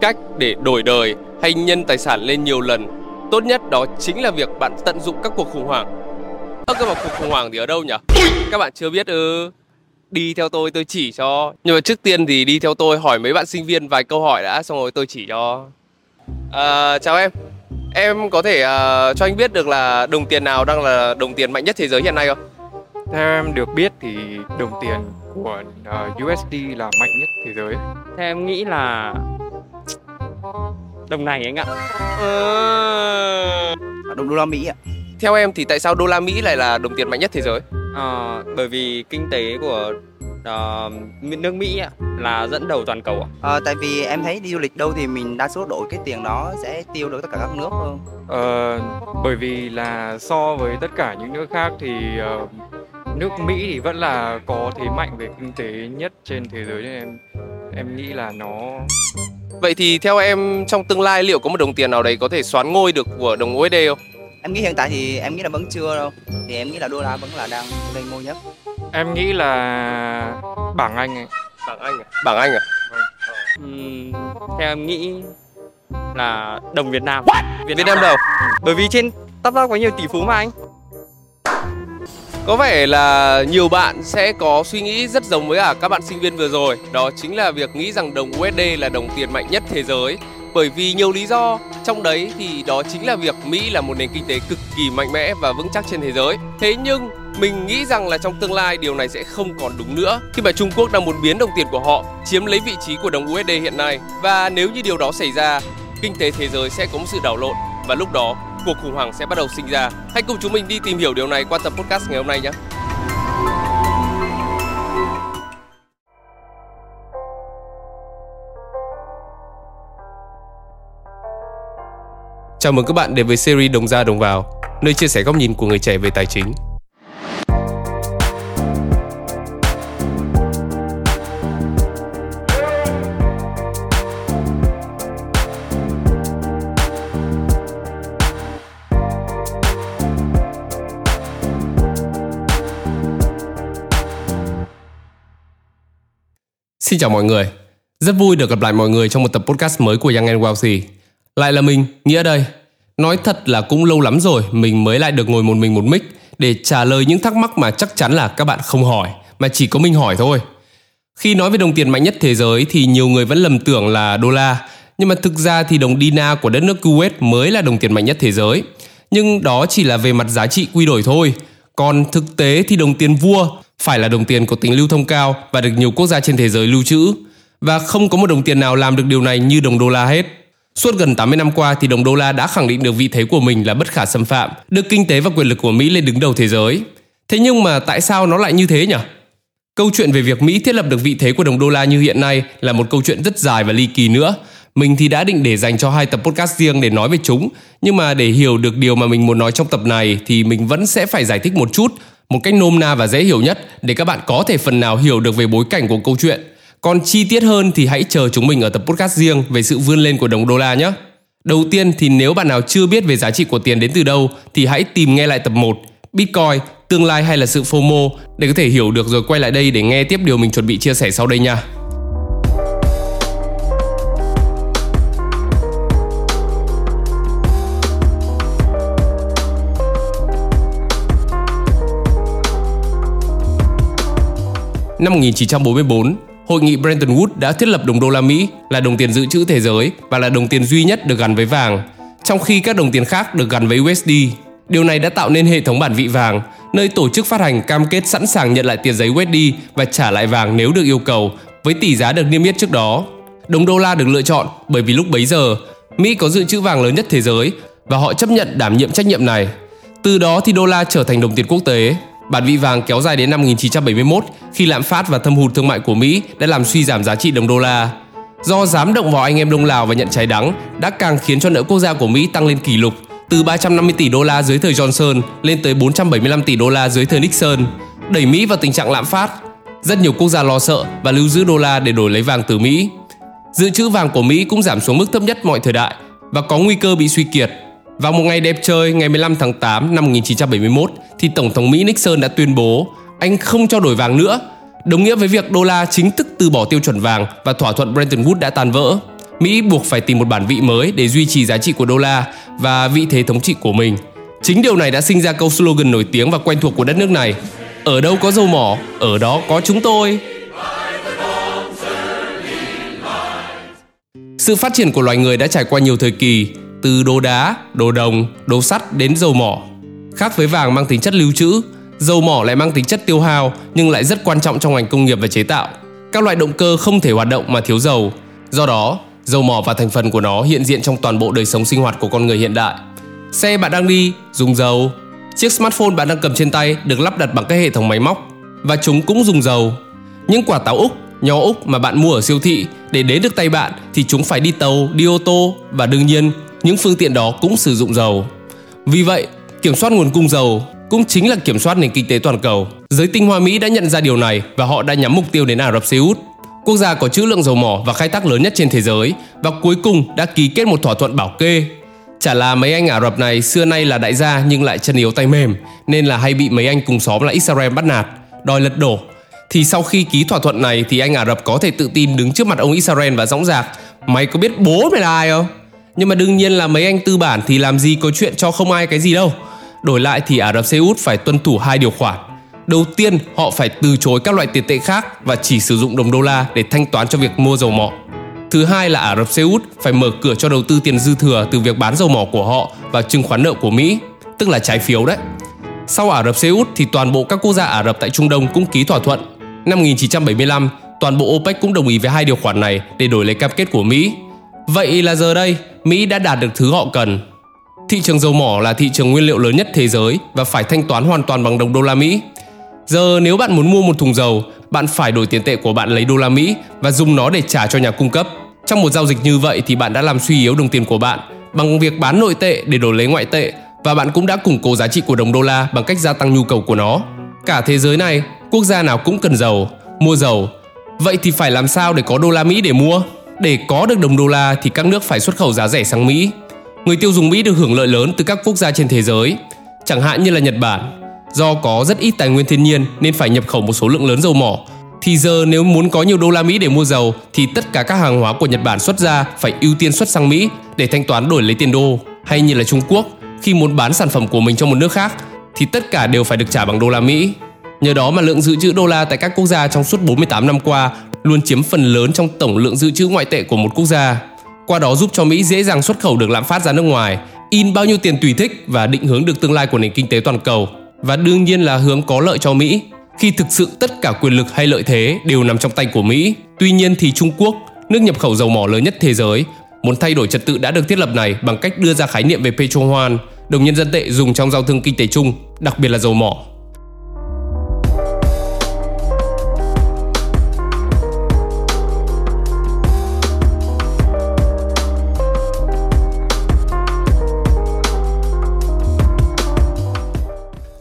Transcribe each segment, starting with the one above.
cách để đổi đời hay nhân tài sản lên nhiều lần, tốt nhất đó chính là việc bạn tận dụng các cuộc khủng hoảng. Ơ cơ mà cuộc khủng hoảng thì ở đâu nhỉ? Các bạn chưa biết ư? Đi theo tôi tôi chỉ cho. Nhưng mà trước tiên thì đi theo tôi hỏi mấy bạn sinh viên vài câu hỏi đã xong rồi tôi chỉ cho. À, chào em. Em có thể uh, cho anh biết được là đồng tiền nào đang là đồng tiền mạnh nhất thế giới hiện nay không? Theo em được biết thì đồng tiền của uh, USD là mạnh nhất thế giới. Theo em nghĩ là đồng này anh ạ. Ờ... Đồng đô la Mỹ ạ. Theo em thì tại sao đô la Mỹ lại là đồng tiền mạnh nhất thế giới? Ờ, bởi vì kinh tế của uh, nước Mỹ ạ, là dẫn đầu toàn cầu ạ. Ờ, tại vì em thấy đi du lịch đâu thì mình đa số đổi cái tiền đó sẽ tiêu được tất cả các nước hơn. Ờ, bởi vì là so với tất cả những nước khác thì uh, nước Mỹ thì vẫn là có thế mạnh về kinh tế nhất trên thế giới nên em em nghĩ là nó Vậy thì theo em trong tương lai liệu có một đồng tiền nào đấy có thể xoán ngôi được của đồng USD không? Em nghĩ hiện tại thì em nghĩ là vẫn chưa đâu. Thì em nghĩ là đô la vẫn là đang lên ngôi nhất. em nghĩ là bảng Anh ấy. Bảng Anh à? Bảng Anh à? Ừm, theo em nghĩ là đồng Việt Nam. Việt Nam đâu? Bởi vì trên top top có nhiều tỷ phú mà anh. Có vẻ là nhiều bạn sẽ có suy nghĩ rất giống với cả các bạn sinh viên vừa rồi. Đó chính là việc nghĩ rằng đồng USD là đồng tiền mạnh nhất thế giới. Bởi vì nhiều lý do. Trong đấy thì đó chính là việc Mỹ là một nền kinh tế cực kỳ mạnh mẽ và vững chắc trên thế giới. Thế nhưng, mình nghĩ rằng là trong tương lai điều này sẽ không còn đúng nữa. Khi mà Trung Quốc đang muốn biến đồng tiền của họ, chiếm lấy vị trí của đồng USD hiện nay. Và nếu như điều đó xảy ra, Kinh tế thế giới sẽ có một sự đảo lộn. Và lúc đó cuộc khủng hoảng sẽ bắt đầu sinh ra. Hãy cùng chúng mình đi tìm hiểu điều này qua tập podcast ngày hôm nay nhé. Chào mừng các bạn đến với series Đồng ra đồng vào, nơi chia sẻ góc nhìn của người trẻ về tài chính. Xin chào mọi người. Rất vui được gặp lại mọi người trong một tập podcast mới của Young and Wealthy. Lại là mình, Nghĩa đây. Nói thật là cũng lâu lắm rồi mình mới lại được ngồi một mình một mic để trả lời những thắc mắc mà chắc chắn là các bạn không hỏi, mà chỉ có mình hỏi thôi. Khi nói về đồng tiền mạnh nhất thế giới thì nhiều người vẫn lầm tưởng là đô la, nhưng mà thực ra thì đồng dinar của đất nước Kuwait mới là đồng tiền mạnh nhất thế giới. Nhưng đó chỉ là về mặt giá trị quy đổi thôi. Còn thực tế thì đồng tiền vua phải là đồng tiền có tính lưu thông cao và được nhiều quốc gia trên thế giới lưu trữ. Và không có một đồng tiền nào làm được điều này như đồng đô la hết. Suốt gần 80 năm qua thì đồng đô la đã khẳng định được vị thế của mình là bất khả xâm phạm, được kinh tế và quyền lực của Mỹ lên đứng đầu thế giới. Thế nhưng mà tại sao nó lại như thế nhỉ? Câu chuyện về việc Mỹ thiết lập được vị thế của đồng đô la như hiện nay là một câu chuyện rất dài và ly kỳ nữa. Mình thì đã định để dành cho hai tập podcast riêng để nói về chúng, nhưng mà để hiểu được điều mà mình muốn nói trong tập này thì mình vẫn sẽ phải giải thích một chút, một cách nôm na và dễ hiểu nhất để các bạn có thể phần nào hiểu được về bối cảnh của câu chuyện. Còn chi tiết hơn thì hãy chờ chúng mình ở tập podcast riêng về sự vươn lên của đồng đô la nhé. Đầu tiên thì nếu bạn nào chưa biết về giá trị của tiền đến từ đâu thì hãy tìm nghe lại tập 1 Bitcoin, tương lai hay là sự FOMO để có thể hiểu được rồi quay lại đây để nghe tiếp điều mình chuẩn bị chia sẻ sau đây nha. Năm 1944, Hội nghị Bretton Woods đã thiết lập đồng đô la Mỹ là đồng tiền dự trữ thế giới và là đồng tiền duy nhất được gắn với vàng, trong khi các đồng tiền khác được gắn với USD. Điều này đã tạo nên hệ thống bản vị vàng, nơi tổ chức phát hành cam kết sẵn sàng nhận lại tiền giấy USD và trả lại vàng nếu được yêu cầu, với tỷ giá được niêm yết trước đó. Đồng đô la được lựa chọn bởi vì lúc bấy giờ, Mỹ có dự trữ vàng lớn nhất thế giới và họ chấp nhận đảm nhiệm trách nhiệm này. Từ đó thì đô la trở thành đồng tiền quốc tế. Bản vị vàng kéo dài đến năm 1971 khi lạm phát và thâm hụt thương mại của Mỹ đã làm suy giảm giá trị đồng đô la. Do dám động vào anh em Đông Lào và nhận trái đắng đã càng khiến cho nợ quốc gia của Mỹ tăng lên kỷ lục từ 350 tỷ đô la dưới thời Johnson lên tới 475 tỷ đô la dưới thời Nixon, đẩy Mỹ vào tình trạng lạm phát. Rất nhiều quốc gia lo sợ và lưu giữ đô la để đổi lấy vàng từ Mỹ. Dự trữ vàng của Mỹ cũng giảm xuống mức thấp nhất mọi thời đại và có nguy cơ bị suy kiệt vào một ngày đẹp trời ngày 15 tháng 8 năm 1971 thì Tổng thống Mỹ Nixon đã tuyên bố anh không cho đổi vàng nữa, đồng nghĩa với việc đô la chính thức từ bỏ tiêu chuẩn vàng và thỏa thuận Bretton Woods đã tan vỡ. Mỹ buộc phải tìm một bản vị mới để duy trì giá trị của đô la và vị thế thống trị của mình. Chính điều này đã sinh ra câu slogan nổi tiếng và quen thuộc của đất nước này. Ở đâu có dầu mỏ, ở đó có chúng tôi. Sự phát triển của loài người đã trải qua nhiều thời kỳ, từ đồ đá, đồ đồng, đồ sắt đến dầu mỏ. Khác với vàng mang tính chất lưu trữ, dầu mỏ lại mang tính chất tiêu hao nhưng lại rất quan trọng trong ngành công nghiệp và chế tạo. Các loại động cơ không thể hoạt động mà thiếu dầu. Do đó, dầu mỏ và thành phần của nó hiện diện trong toàn bộ đời sống sinh hoạt của con người hiện đại. Xe bạn đang đi dùng dầu, chiếc smartphone bạn đang cầm trên tay được lắp đặt bằng các hệ thống máy móc và chúng cũng dùng dầu. Những quả táo Úc, nho Úc mà bạn mua ở siêu thị để đến được tay bạn thì chúng phải đi tàu, đi ô tô và đương nhiên những phương tiện đó cũng sử dụng dầu. Vì vậy, kiểm soát nguồn cung dầu cũng chính là kiểm soát nền kinh tế toàn cầu. Giới tinh hoa Mỹ đã nhận ra điều này và họ đã nhắm mục tiêu đến Ả Rập Xê Út, quốc gia có trữ lượng dầu mỏ và khai thác lớn nhất trên thế giới và cuối cùng đã ký kết một thỏa thuận bảo kê. Chả là mấy anh Ả Rập này xưa nay là đại gia nhưng lại chân yếu tay mềm nên là hay bị mấy anh cùng xóm là Israel bắt nạt, đòi lật đổ. Thì sau khi ký thỏa thuận này thì anh Ả Rập có thể tự tin đứng trước mặt ông Israel và dõng dạc Mày có biết bố mày là ai không? Nhưng mà đương nhiên là mấy anh tư bản thì làm gì có chuyện cho không ai cái gì đâu Đổi lại thì Ả Rập Xê Út phải tuân thủ hai điều khoản. Đầu tiên, họ phải từ chối các loại tiền tệ khác và chỉ sử dụng đồng đô la để thanh toán cho việc mua dầu mỏ. Thứ hai là Ả Rập Xê Út phải mở cửa cho đầu tư tiền dư thừa từ việc bán dầu mỏ của họ và chứng khoán nợ của Mỹ, tức là trái phiếu đấy. Sau Ả Rập Xê Út thì toàn bộ các quốc gia Ả Rập tại Trung Đông cũng ký thỏa thuận. Năm 1975, toàn bộ OPEC cũng đồng ý với hai điều khoản này để đổi lấy cam kết của Mỹ. Vậy là giờ đây, Mỹ đã đạt được thứ họ cần, Thị trường dầu mỏ là thị trường nguyên liệu lớn nhất thế giới và phải thanh toán hoàn toàn bằng đồng đô la Mỹ. Giờ nếu bạn muốn mua một thùng dầu, bạn phải đổi tiền tệ của bạn lấy đô la Mỹ và dùng nó để trả cho nhà cung cấp. Trong một giao dịch như vậy thì bạn đã làm suy yếu đồng tiền của bạn bằng việc bán nội tệ để đổi lấy ngoại tệ và bạn cũng đã củng cố giá trị của đồng đô la bằng cách gia tăng nhu cầu của nó. Cả thế giới này, quốc gia nào cũng cần dầu, mua dầu. Vậy thì phải làm sao để có đô la Mỹ để mua? Để có được đồng đô la thì các nước phải xuất khẩu giá rẻ sang Mỹ người tiêu dùng Mỹ được hưởng lợi lớn từ các quốc gia trên thế giới, chẳng hạn như là Nhật Bản. Do có rất ít tài nguyên thiên nhiên nên phải nhập khẩu một số lượng lớn dầu mỏ. Thì giờ nếu muốn có nhiều đô la Mỹ để mua dầu thì tất cả các hàng hóa của Nhật Bản xuất ra phải ưu tiên xuất sang Mỹ để thanh toán đổi lấy tiền đô. Hay như là Trung Quốc, khi muốn bán sản phẩm của mình cho một nước khác thì tất cả đều phải được trả bằng đô la Mỹ. Nhờ đó mà lượng dự trữ đô la tại các quốc gia trong suốt 48 năm qua luôn chiếm phần lớn trong tổng lượng dự trữ ngoại tệ của một quốc gia qua đó giúp cho Mỹ dễ dàng xuất khẩu được lạm phát ra nước ngoài, in bao nhiêu tiền tùy thích và định hướng được tương lai của nền kinh tế toàn cầu và đương nhiên là hướng có lợi cho Mỹ khi thực sự tất cả quyền lực hay lợi thế đều nằm trong tay của Mỹ. Tuy nhiên thì Trung Quốc, nước nhập khẩu dầu mỏ lớn nhất thế giới, muốn thay đổi trật tự đã được thiết lập này bằng cách đưa ra khái niệm về Petro Hoan, đồng nhân dân tệ dùng trong giao thương kinh tế chung, đặc biệt là dầu mỏ.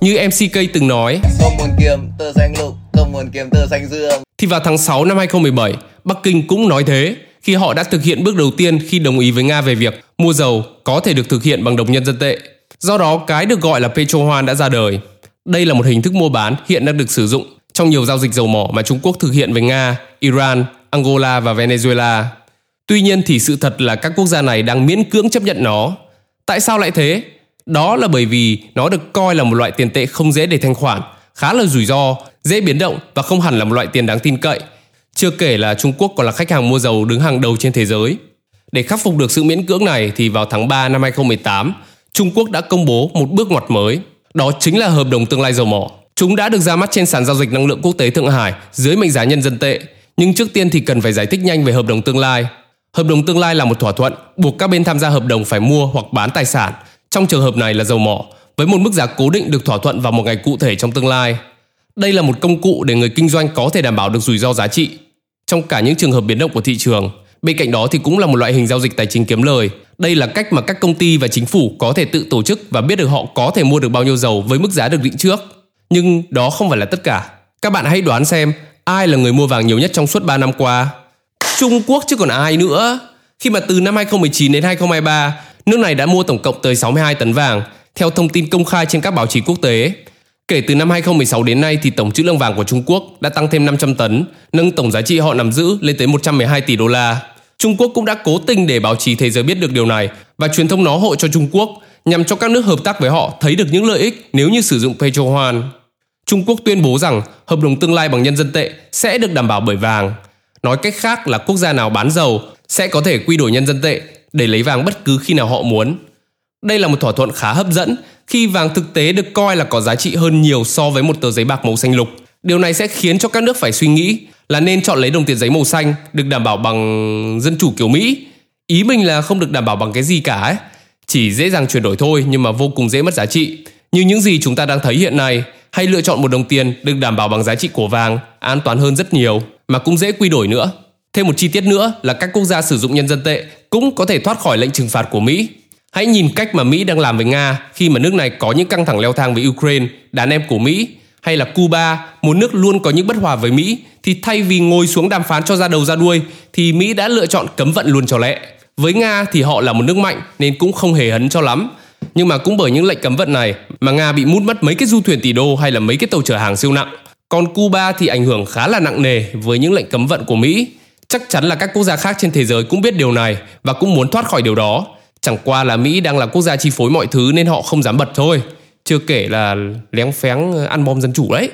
Như MCK từng nói Không muốn kiếm tơ xanh lục, không muốn kiếm tơ xanh dương Thì vào tháng 6 năm 2017, Bắc Kinh cũng nói thế khi họ đã thực hiện bước đầu tiên khi đồng ý với Nga về việc mua dầu có thể được thực hiện bằng đồng nhân dân tệ. Do đó, cái được gọi là Petro Yuan đã ra đời. Đây là một hình thức mua bán hiện đang được sử dụng trong nhiều giao dịch dầu mỏ mà Trung Quốc thực hiện với Nga, Iran, Angola và Venezuela. Tuy nhiên thì sự thật là các quốc gia này đang miễn cưỡng chấp nhận nó. Tại sao lại thế? Đó là bởi vì nó được coi là một loại tiền tệ không dễ để thanh khoản, khá là rủi ro, dễ biến động và không hẳn là một loại tiền đáng tin cậy. Chưa kể là Trung Quốc còn là khách hàng mua dầu đứng hàng đầu trên thế giới. Để khắc phục được sự miễn cưỡng này thì vào tháng 3 năm 2018, Trung Quốc đã công bố một bước ngoặt mới. Đó chính là hợp đồng tương lai dầu mỏ. Chúng đã được ra mắt trên sàn giao dịch năng lượng quốc tế Thượng Hải dưới mệnh giá nhân dân tệ. Nhưng trước tiên thì cần phải giải thích nhanh về hợp đồng tương lai. Hợp đồng tương lai là một thỏa thuận buộc các bên tham gia hợp đồng phải mua hoặc bán tài sản trong trường hợp này là dầu mỏ, với một mức giá cố định được thỏa thuận vào một ngày cụ thể trong tương lai. Đây là một công cụ để người kinh doanh có thể đảm bảo được rủi ro giá trị trong cả những trường hợp biến động của thị trường. Bên cạnh đó thì cũng là một loại hình giao dịch tài chính kiếm lời. Đây là cách mà các công ty và chính phủ có thể tự tổ chức và biết được họ có thể mua được bao nhiêu dầu với mức giá được định trước. Nhưng đó không phải là tất cả. Các bạn hãy đoán xem ai là người mua vàng nhiều nhất trong suốt 3 năm qua. Trung Quốc chứ còn ai nữa. Khi mà từ năm 2019 đến 2023, Nước này đã mua tổng cộng tới 62 tấn vàng, theo thông tin công khai trên các báo chí quốc tế. Kể từ năm 2016 đến nay thì tổng trữ lượng vàng của Trung Quốc đã tăng thêm 500 tấn, nâng tổng giá trị họ nắm giữ lên tới 112 tỷ đô la. Trung Quốc cũng đã cố tình để báo chí thế giới biết được điều này và truyền thông nó hộ cho Trung Quốc nhằm cho các nước hợp tác với họ thấy được những lợi ích nếu như sử dụng Petro Hoàn Trung Quốc tuyên bố rằng hợp đồng tương lai bằng nhân dân tệ sẽ được đảm bảo bởi vàng. Nói cách khác là quốc gia nào bán dầu sẽ có thể quy đổi nhân dân tệ để lấy vàng bất cứ khi nào họ muốn. Đây là một thỏa thuận khá hấp dẫn khi vàng thực tế được coi là có giá trị hơn nhiều so với một tờ giấy bạc màu xanh lục. Điều này sẽ khiến cho các nước phải suy nghĩ là nên chọn lấy đồng tiền giấy màu xanh được đảm bảo bằng dân chủ kiểu Mỹ. Ý mình là không được đảm bảo bằng cái gì cả ấy. Chỉ dễ dàng chuyển đổi thôi nhưng mà vô cùng dễ mất giá trị. Như những gì chúng ta đang thấy hiện nay, hay lựa chọn một đồng tiền được đảm bảo bằng giá trị của vàng, an toàn hơn rất nhiều, mà cũng dễ quy đổi nữa. Thêm một chi tiết nữa là các quốc gia sử dụng nhân dân tệ cũng có thể thoát khỏi lệnh trừng phạt của Mỹ. Hãy nhìn cách mà Mỹ đang làm với Nga khi mà nước này có những căng thẳng leo thang với Ukraine, đàn em của Mỹ, hay là Cuba, một nước luôn có những bất hòa với Mỹ, thì thay vì ngồi xuống đàm phán cho ra đầu ra đuôi, thì Mỹ đã lựa chọn cấm vận luôn cho lẹ. Với Nga thì họ là một nước mạnh nên cũng không hề hấn cho lắm. Nhưng mà cũng bởi những lệnh cấm vận này mà Nga bị mút mất mấy cái du thuyền tỷ đô hay là mấy cái tàu chở hàng siêu nặng. Còn Cuba thì ảnh hưởng khá là nặng nề với những lệnh cấm vận của Mỹ. Chắc chắn là các quốc gia khác trên thế giới cũng biết điều này và cũng muốn thoát khỏi điều đó. Chẳng qua là Mỹ đang là quốc gia chi phối mọi thứ nên họ không dám bật thôi. Chưa kể là léng phéng ờ, ăn bom dân chủ đấy.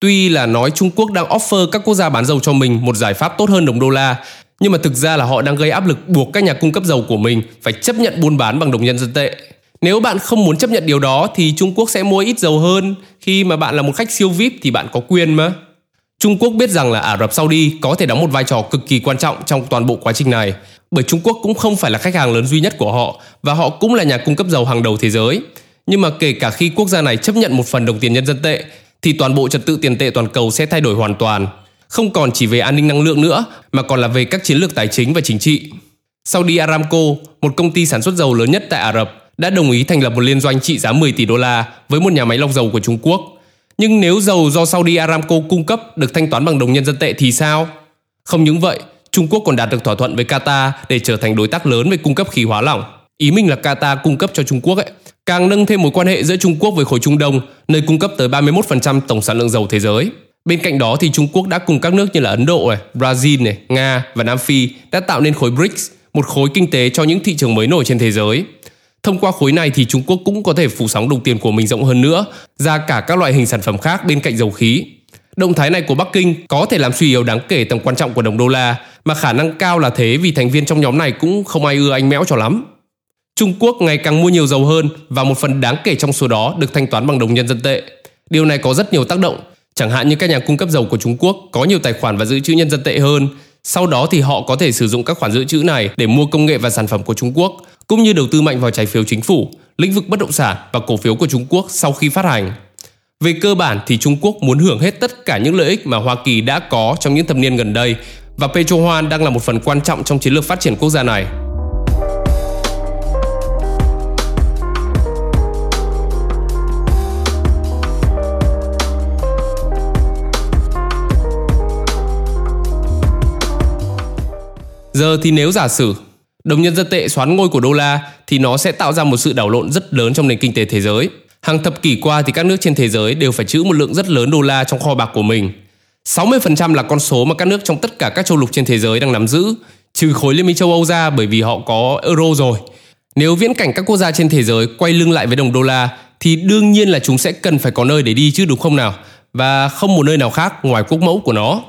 Tuy là nói Trung Quốc đang offer các quốc gia bán dầu cho mình một giải pháp tốt hơn đồng đô la, nhưng mà thực ra là họ đang gây áp lực buộc các nhà cung cấp dầu của mình phải chấp nhận buôn bán bằng đồng nhân dân tệ. Nếu bạn không muốn chấp nhận điều đó thì Trung Quốc sẽ mua ít dầu hơn, khi mà bạn là một khách siêu VIP thì bạn có quyền mà. Trung Quốc biết rằng là Ả Rập Saudi có thể đóng một vai trò cực kỳ quan trọng trong toàn bộ quá trình này, bởi Trung Quốc cũng không phải là khách hàng lớn duy nhất của họ và họ cũng là nhà cung cấp dầu hàng đầu thế giới. Nhưng mà kể cả khi quốc gia này chấp nhận một phần đồng tiền nhân dân tệ thì toàn bộ trật tự tiền tệ toàn cầu sẽ thay đổi hoàn toàn, không còn chỉ về an ninh năng lượng nữa mà còn là về các chiến lược tài chính và chính trị. Saudi Aramco, một công ty sản xuất dầu lớn nhất tại Ả Rập, đã đồng ý thành lập một liên doanh trị giá 10 tỷ đô la với một nhà máy lọc dầu của Trung Quốc. Nhưng nếu dầu do Saudi Aramco cung cấp được thanh toán bằng đồng nhân dân tệ thì sao? Không những vậy, Trung Quốc còn đạt được thỏa thuận với Qatar để trở thành đối tác lớn về cung cấp khí hóa lỏng. Ý mình là Qatar cung cấp cho Trung Quốc ấy, càng nâng thêm mối quan hệ giữa Trung Quốc với khối Trung Đông, nơi cung cấp tới 31% tổng sản lượng dầu thế giới. Bên cạnh đó thì Trung Quốc đã cùng các nước như là Ấn Độ này, Brazil này, Nga và Nam Phi đã tạo nên khối BRICS, một khối kinh tế cho những thị trường mới nổi trên thế giới. Thông qua khối này thì Trung Quốc cũng có thể phủ sóng đồng tiền của mình rộng hơn nữa, ra cả các loại hình sản phẩm khác bên cạnh dầu khí. Động thái này của Bắc Kinh có thể làm suy yếu đáng kể tầm quan trọng của đồng đô la, mà khả năng cao là thế vì thành viên trong nhóm này cũng không ai ưa anh mẽo cho lắm. Trung Quốc ngày càng mua nhiều dầu hơn và một phần đáng kể trong số đó được thanh toán bằng đồng nhân dân tệ. Điều này có rất nhiều tác động, chẳng hạn như các nhà cung cấp dầu của Trung Quốc có nhiều tài khoản và dự trữ nhân dân tệ hơn, sau đó thì họ có thể sử dụng các khoản dự trữ này để mua công nghệ và sản phẩm của Trung Quốc, cũng như đầu tư mạnh vào trái phiếu chính phủ, lĩnh vực bất động sản và cổ phiếu của Trung Quốc sau khi phát hành. Về cơ bản thì Trung Quốc muốn hưởng hết tất cả những lợi ích mà Hoa Kỳ đã có trong những thập niên gần đây và PetroHan đang là một phần quan trọng trong chiến lược phát triển quốc gia này. Giờ thì nếu giả sử đồng nhân dân tệ xoán ngôi của đô la thì nó sẽ tạo ra một sự đảo lộn rất lớn trong nền kinh tế thế giới. Hàng thập kỷ qua thì các nước trên thế giới đều phải trữ một lượng rất lớn đô la trong kho bạc của mình. 60% là con số mà các nước trong tất cả các châu lục trên thế giới đang nắm giữ, trừ khối Liên minh châu Âu ra bởi vì họ có euro rồi. Nếu viễn cảnh các quốc gia trên thế giới quay lưng lại với đồng đô la thì đương nhiên là chúng sẽ cần phải có nơi để đi chứ đúng không nào? Và không một nơi nào khác ngoài quốc mẫu của nó.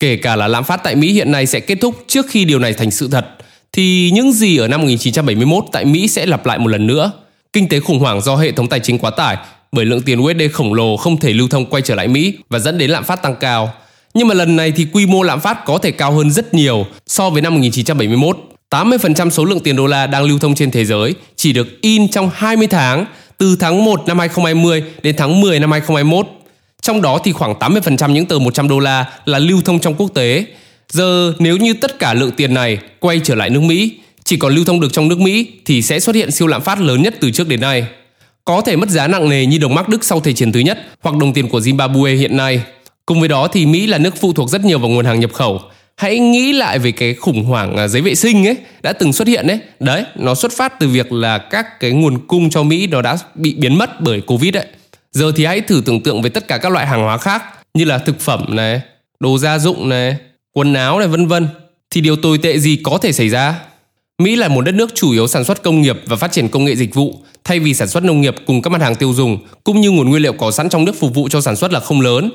Kể cả là lạm phát tại Mỹ hiện nay sẽ kết thúc trước khi điều này thành sự thật, thì những gì ở năm 1971 tại Mỹ sẽ lặp lại một lần nữa. Kinh tế khủng hoảng do hệ thống tài chính quá tải, bởi lượng tiền USD khổng lồ không thể lưu thông quay trở lại Mỹ và dẫn đến lạm phát tăng cao. Nhưng mà lần này thì quy mô lạm phát có thể cao hơn rất nhiều so với năm 1971. 80% số lượng tiền đô la đang lưu thông trên thế giới, chỉ được in trong 20 tháng, từ tháng 1 năm 2020 đến tháng 10 năm 2021 trong đó thì khoảng 80% những tờ 100 đô la là lưu thông trong quốc tế. Giờ nếu như tất cả lượng tiền này quay trở lại nước Mỹ, chỉ còn lưu thông được trong nước Mỹ thì sẽ xuất hiện siêu lạm phát lớn nhất từ trước đến nay. Có thể mất giá nặng nề như đồng mark Đức sau Thế chiến thứ nhất hoặc đồng tiền của Zimbabwe hiện nay. Cùng với đó thì Mỹ là nước phụ thuộc rất nhiều vào nguồn hàng nhập khẩu. Hãy nghĩ lại về cái khủng hoảng à, giấy vệ sinh ấy đã từng xuất hiện ấy. Đấy, nó xuất phát từ việc là các cái nguồn cung cho Mỹ nó đã bị biến mất bởi Covid đấy. Giờ thì hãy thử tưởng tượng về tất cả các loại hàng hóa khác như là thực phẩm này, đồ gia dụng này, quần áo này vân vân. thì điều tồi tệ gì có thể xảy ra? Mỹ là một đất nước chủ yếu sản xuất công nghiệp và phát triển công nghệ dịch vụ, thay vì sản xuất nông nghiệp cùng các mặt hàng tiêu dùng, cũng như nguồn nguyên liệu có sẵn trong nước phục vụ cho sản xuất là không lớn,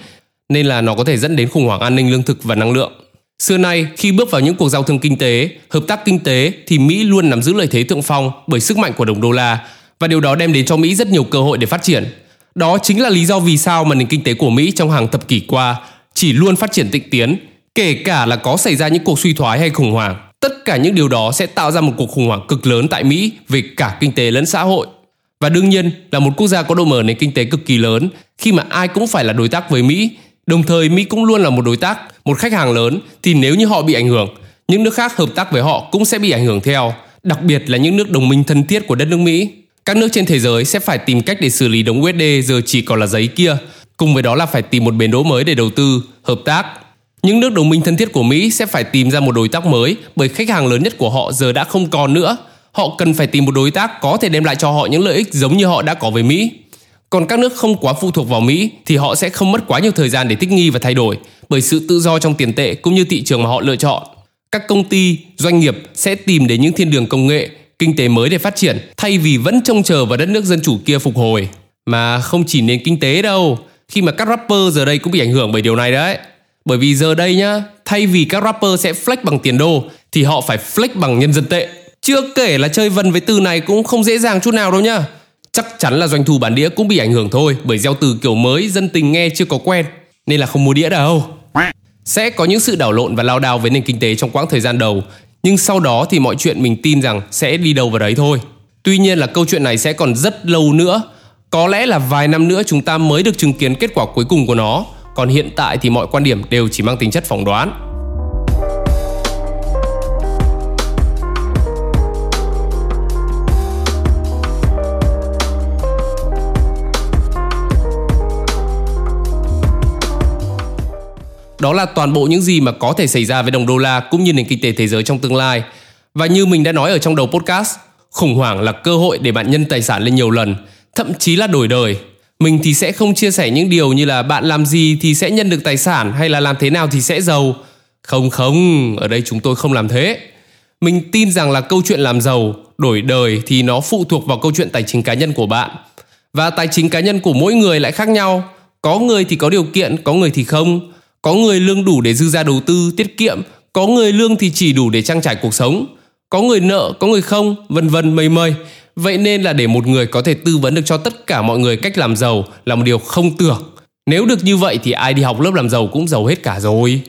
nên là nó có thể dẫn đến khủng hoảng an ninh lương thực và năng lượng. Xưa nay, khi bước vào những cuộc giao thương kinh tế, hợp tác kinh tế thì Mỹ luôn nắm giữ lợi thế thượng phong bởi sức mạnh của đồng đô la và điều đó đem đến cho Mỹ rất nhiều cơ hội để phát triển. Đó chính là lý do vì sao mà nền kinh tế của Mỹ trong hàng thập kỷ qua chỉ luôn phát triển tịnh tiến, kể cả là có xảy ra những cuộc suy thoái hay khủng hoảng. Tất cả những điều đó sẽ tạo ra một cuộc khủng hoảng cực lớn tại Mỹ về cả kinh tế lẫn xã hội. Và đương nhiên là một quốc gia có độ mở nền kinh tế cực kỳ lớn khi mà ai cũng phải là đối tác với Mỹ Đồng thời Mỹ cũng luôn là một đối tác, một khách hàng lớn thì nếu như họ bị ảnh hưởng, những nước khác hợp tác với họ cũng sẽ bị ảnh hưởng theo, đặc biệt là những nước đồng minh thân thiết của đất nước Mỹ. Các nước trên thế giới sẽ phải tìm cách để xử lý đồng USD giờ chỉ còn là giấy kia, cùng với đó là phải tìm một bến đỗ mới để đầu tư, hợp tác. Những nước đồng minh thân thiết của Mỹ sẽ phải tìm ra một đối tác mới bởi khách hàng lớn nhất của họ giờ đã không còn nữa. Họ cần phải tìm một đối tác có thể đem lại cho họ những lợi ích giống như họ đã có với Mỹ. Còn các nước không quá phụ thuộc vào Mỹ thì họ sẽ không mất quá nhiều thời gian để thích nghi và thay đổi bởi sự tự do trong tiền tệ cũng như thị trường mà họ lựa chọn. Các công ty, doanh nghiệp sẽ tìm đến những thiên đường công nghệ, kinh tế mới để phát triển thay vì vẫn trông chờ vào đất nước dân chủ kia phục hồi. Mà không chỉ nền kinh tế đâu, khi mà các rapper giờ đây cũng bị ảnh hưởng bởi điều này đấy. Bởi vì giờ đây nhá, thay vì các rapper sẽ flex bằng tiền đô thì họ phải flex bằng nhân dân tệ. Chưa kể là chơi vần với từ này cũng không dễ dàng chút nào đâu nhá chắc chắn là doanh thu bản đĩa cũng bị ảnh hưởng thôi bởi gieo từ kiểu mới dân tình nghe chưa có quen nên là không mua đĩa đâu. Sẽ có những sự đảo lộn và lao đao với nền kinh tế trong quãng thời gian đầu, nhưng sau đó thì mọi chuyện mình tin rằng sẽ đi đâu vào đấy thôi. Tuy nhiên là câu chuyện này sẽ còn rất lâu nữa, có lẽ là vài năm nữa chúng ta mới được chứng kiến kết quả cuối cùng của nó, còn hiện tại thì mọi quan điểm đều chỉ mang tính chất phỏng đoán. Đó là toàn bộ những gì mà có thể xảy ra với đồng đô la cũng như nền kinh tế thế giới trong tương lai. Và như mình đã nói ở trong đầu podcast, khủng hoảng là cơ hội để bạn nhân tài sản lên nhiều lần, thậm chí là đổi đời. Mình thì sẽ không chia sẻ những điều như là bạn làm gì thì sẽ nhân được tài sản hay là làm thế nào thì sẽ giàu. Không không, ở đây chúng tôi không làm thế. Mình tin rằng là câu chuyện làm giàu, đổi đời thì nó phụ thuộc vào câu chuyện tài chính cá nhân của bạn. Và tài chính cá nhân của mỗi người lại khác nhau. Có người thì có điều kiện, có người thì không có người lương đủ để dư ra đầu tư, tiết kiệm, có người lương thì chỉ đủ để trang trải cuộc sống, có người nợ, có người không, vân vân mây mây. Vậy nên là để một người có thể tư vấn được cho tất cả mọi người cách làm giàu là một điều không tưởng. Nếu được như vậy thì ai đi học lớp làm giàu cũng giàu hết cả rồi.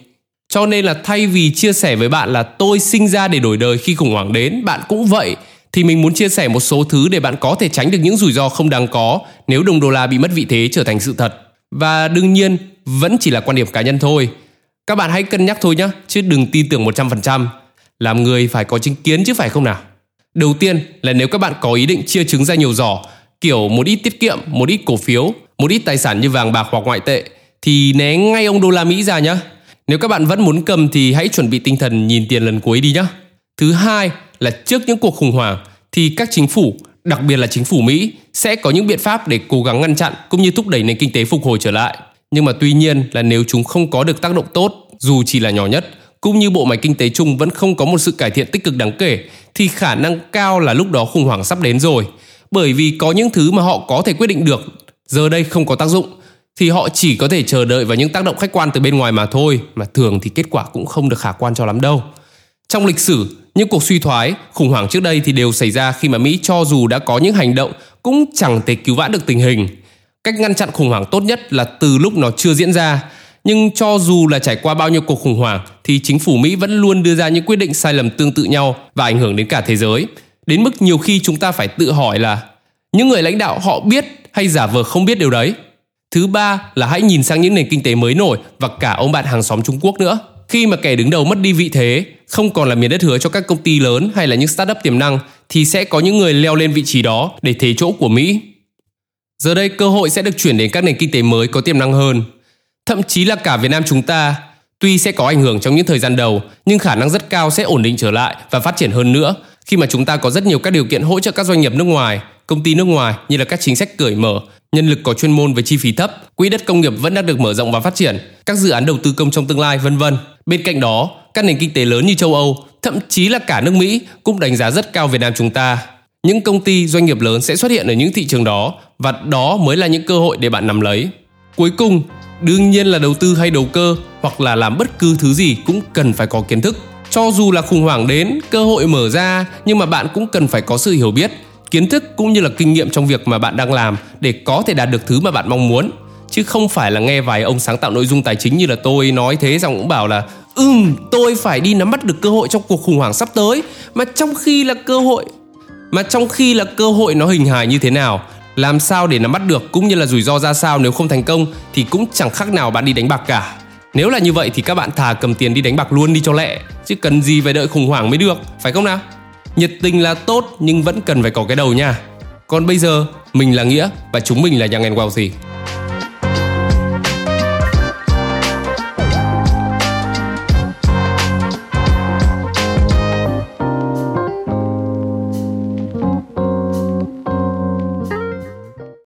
Cho nên là thay vì chia sẻ với bạn là tôi sinh ra để đổi đời khi khủng hoảng đến, bạn cũng vậy, thì mình muốn chia sẻ một số thứ để bạn có thể tránh được những rủi ro không đáng có nếu đồng đô la bị mất vị thế trở thành sự thật. Và đương nhiên, vẫn chỉ là quan điểm cá nhân thôi. Các bạn hãy cân nhắc thôi nhé, chứ đừng tin tưởng 100%. Làm người phải có chính kiến chứ phải không nào? Đầu tiên là nếu các bạn có ý định chia trứng ra nhiều giỏ, kiểu một ít tiết kiệm, một ít cổ phiếu, một ít tài sản như vàng bạc hoặc ngoại tệ, thì né ngay ông đô la Mỹ ra nhé. Nếu các bạn vẫn muốn cầm thì hãy chuẩn bị tinh thần nhìn tiền lần cuối đi nhé. Thứ hai là trước những cuộc khủng hoảng thì các chính phủ, đặc biệt là chính phủ Mỹ sẽ có những biện pháp để cố gắng ngăn chặn cũng như thúc đẩy nền kinh tế phục hồi trở lại nhưng mà tuy nhiên là nếu chúng không có được tác động tốt dù chỉ là nhỏ nhất cũng như bộ máy kinh tế chung vẫn không có một sự cải thiện tích cực đáng kể, thì khả năng cao là lúc đó khủng hoảng sắp đến rồi. Bởi vì có những thứ mà họ có thể quyết định được, giờ đây không có tác dụng, thì họ chỉ có thể chờ đợi vào những tác động khách quan từ bên ngoài mà thôi, mà thường thì kết quả cũng không được khả quan cho lắm đâu. Trong lịch sử, những cuộc suy thoái, khủng hoảng trước đây thì đều xảy ra khi mà mỹ cho dù đã có những hành động cũng chẳng thể cứu vãn được tình hình. Cách ngăn chặn khủng hoảng tốt nhất là từ lúc nó chưa diễn ra nhưng cho dù là trải qua bao nhiêu cuộc khủng hoảng, thì chính phủ mỹ vẫn luôn đưa ra những quyết định sai lầm tương tự nhau và ảnh hưởng đến cả thế giới. Đến mức nhiều khi chúng ta phải tự hỏi là, những người lãnh đạo họ biết hay giả vờ không biết điều đấy? Thứ ba là hãy nhìn sang những nền kinh tế mới nổi và cả ông bạn hàng xóm trung quốc nữa. Khi mà kẻ đứng đầu mất đi vị thế, không còn là miền đất hứa cho các công ty lớn hay là những startup tiềm năng, thì sẽ có những người leo lên vị trí đó để thế chỗ của mỹ. Giờ đây cơ hội sẽ được chuyển đến các nền kinh tế mới có tiềm năng hơn. Thậm chí là cả Việt Nam chúng ta, tuy sẽ có ảnh hưởng trong những thời gian đầu, nhưng khả năng rất cao sẽ ổn định trở lại và phát triển hơn nữa khi mà chúng ta có rất nhiều các điều kiện hỗ trợ các doanh nghiệp nước ngoài, công ty nước ngoài như là các chính sách cởi mở, nhân lực có chuyên môn với chi phí thấp, quỹ đất công nghiệp vẫn đang được mở rộng và phát triển, các dự án đầu tư công trong tương lai vân vân. Bên cạnh đó, các nền kinh tế lớn như châu Âu, thậm chí là cả nước Mỹ cũng đánh giá rất cao Việt Nam chúng ta. Những công ty, doanh nghiệp lớn sẽ xuất hiện ở những thị trường đó và đó mới là những cơ hội để bạn nắm lấy. Cuối cùng, đương nhiên là đầu tư hay đầu cơ hoặc là làm bất cứ thứ gì cũng cần phải có kiến thức. Cho dù là khủng hoảng đến, cơ hội mở ra nhưng mà bạn cũng cần phải có sự hiểu biết, kiến thức cũng như là kinh nghiệm trong việc mà bạn đang làm để có thể đạt được thứ mà bạn mong muốn chứ không phải là nghe vài ông sáng tạo nội dung tài chính như là tôi nói thế xong cũng bảo là ừm tôi phải đi nắm bắt được cơ hội trong cuộc khủng hoảng sắp tới mà trong khi là cơ hội mà trong khi là cơ hội nó hình hài như thế nào làm sao để nắm bắt được cũng như là rủi ro ra sao nếu không thành công thì cũng chẳng khác nào bạn đi đánh bạc cả. Nếu là như vậy thì các bạn thà cầm tiền đi đánh bạc luôn đi cho lẹ, chứ cần gì phải đợi khủng hoảng mới được, phải không nào? Nhiệt tình là tốt nhưng vẫn cần phải có cái đầu nha. Còn bây giờ, mình là nghĩa và chúng mình là young and wealthy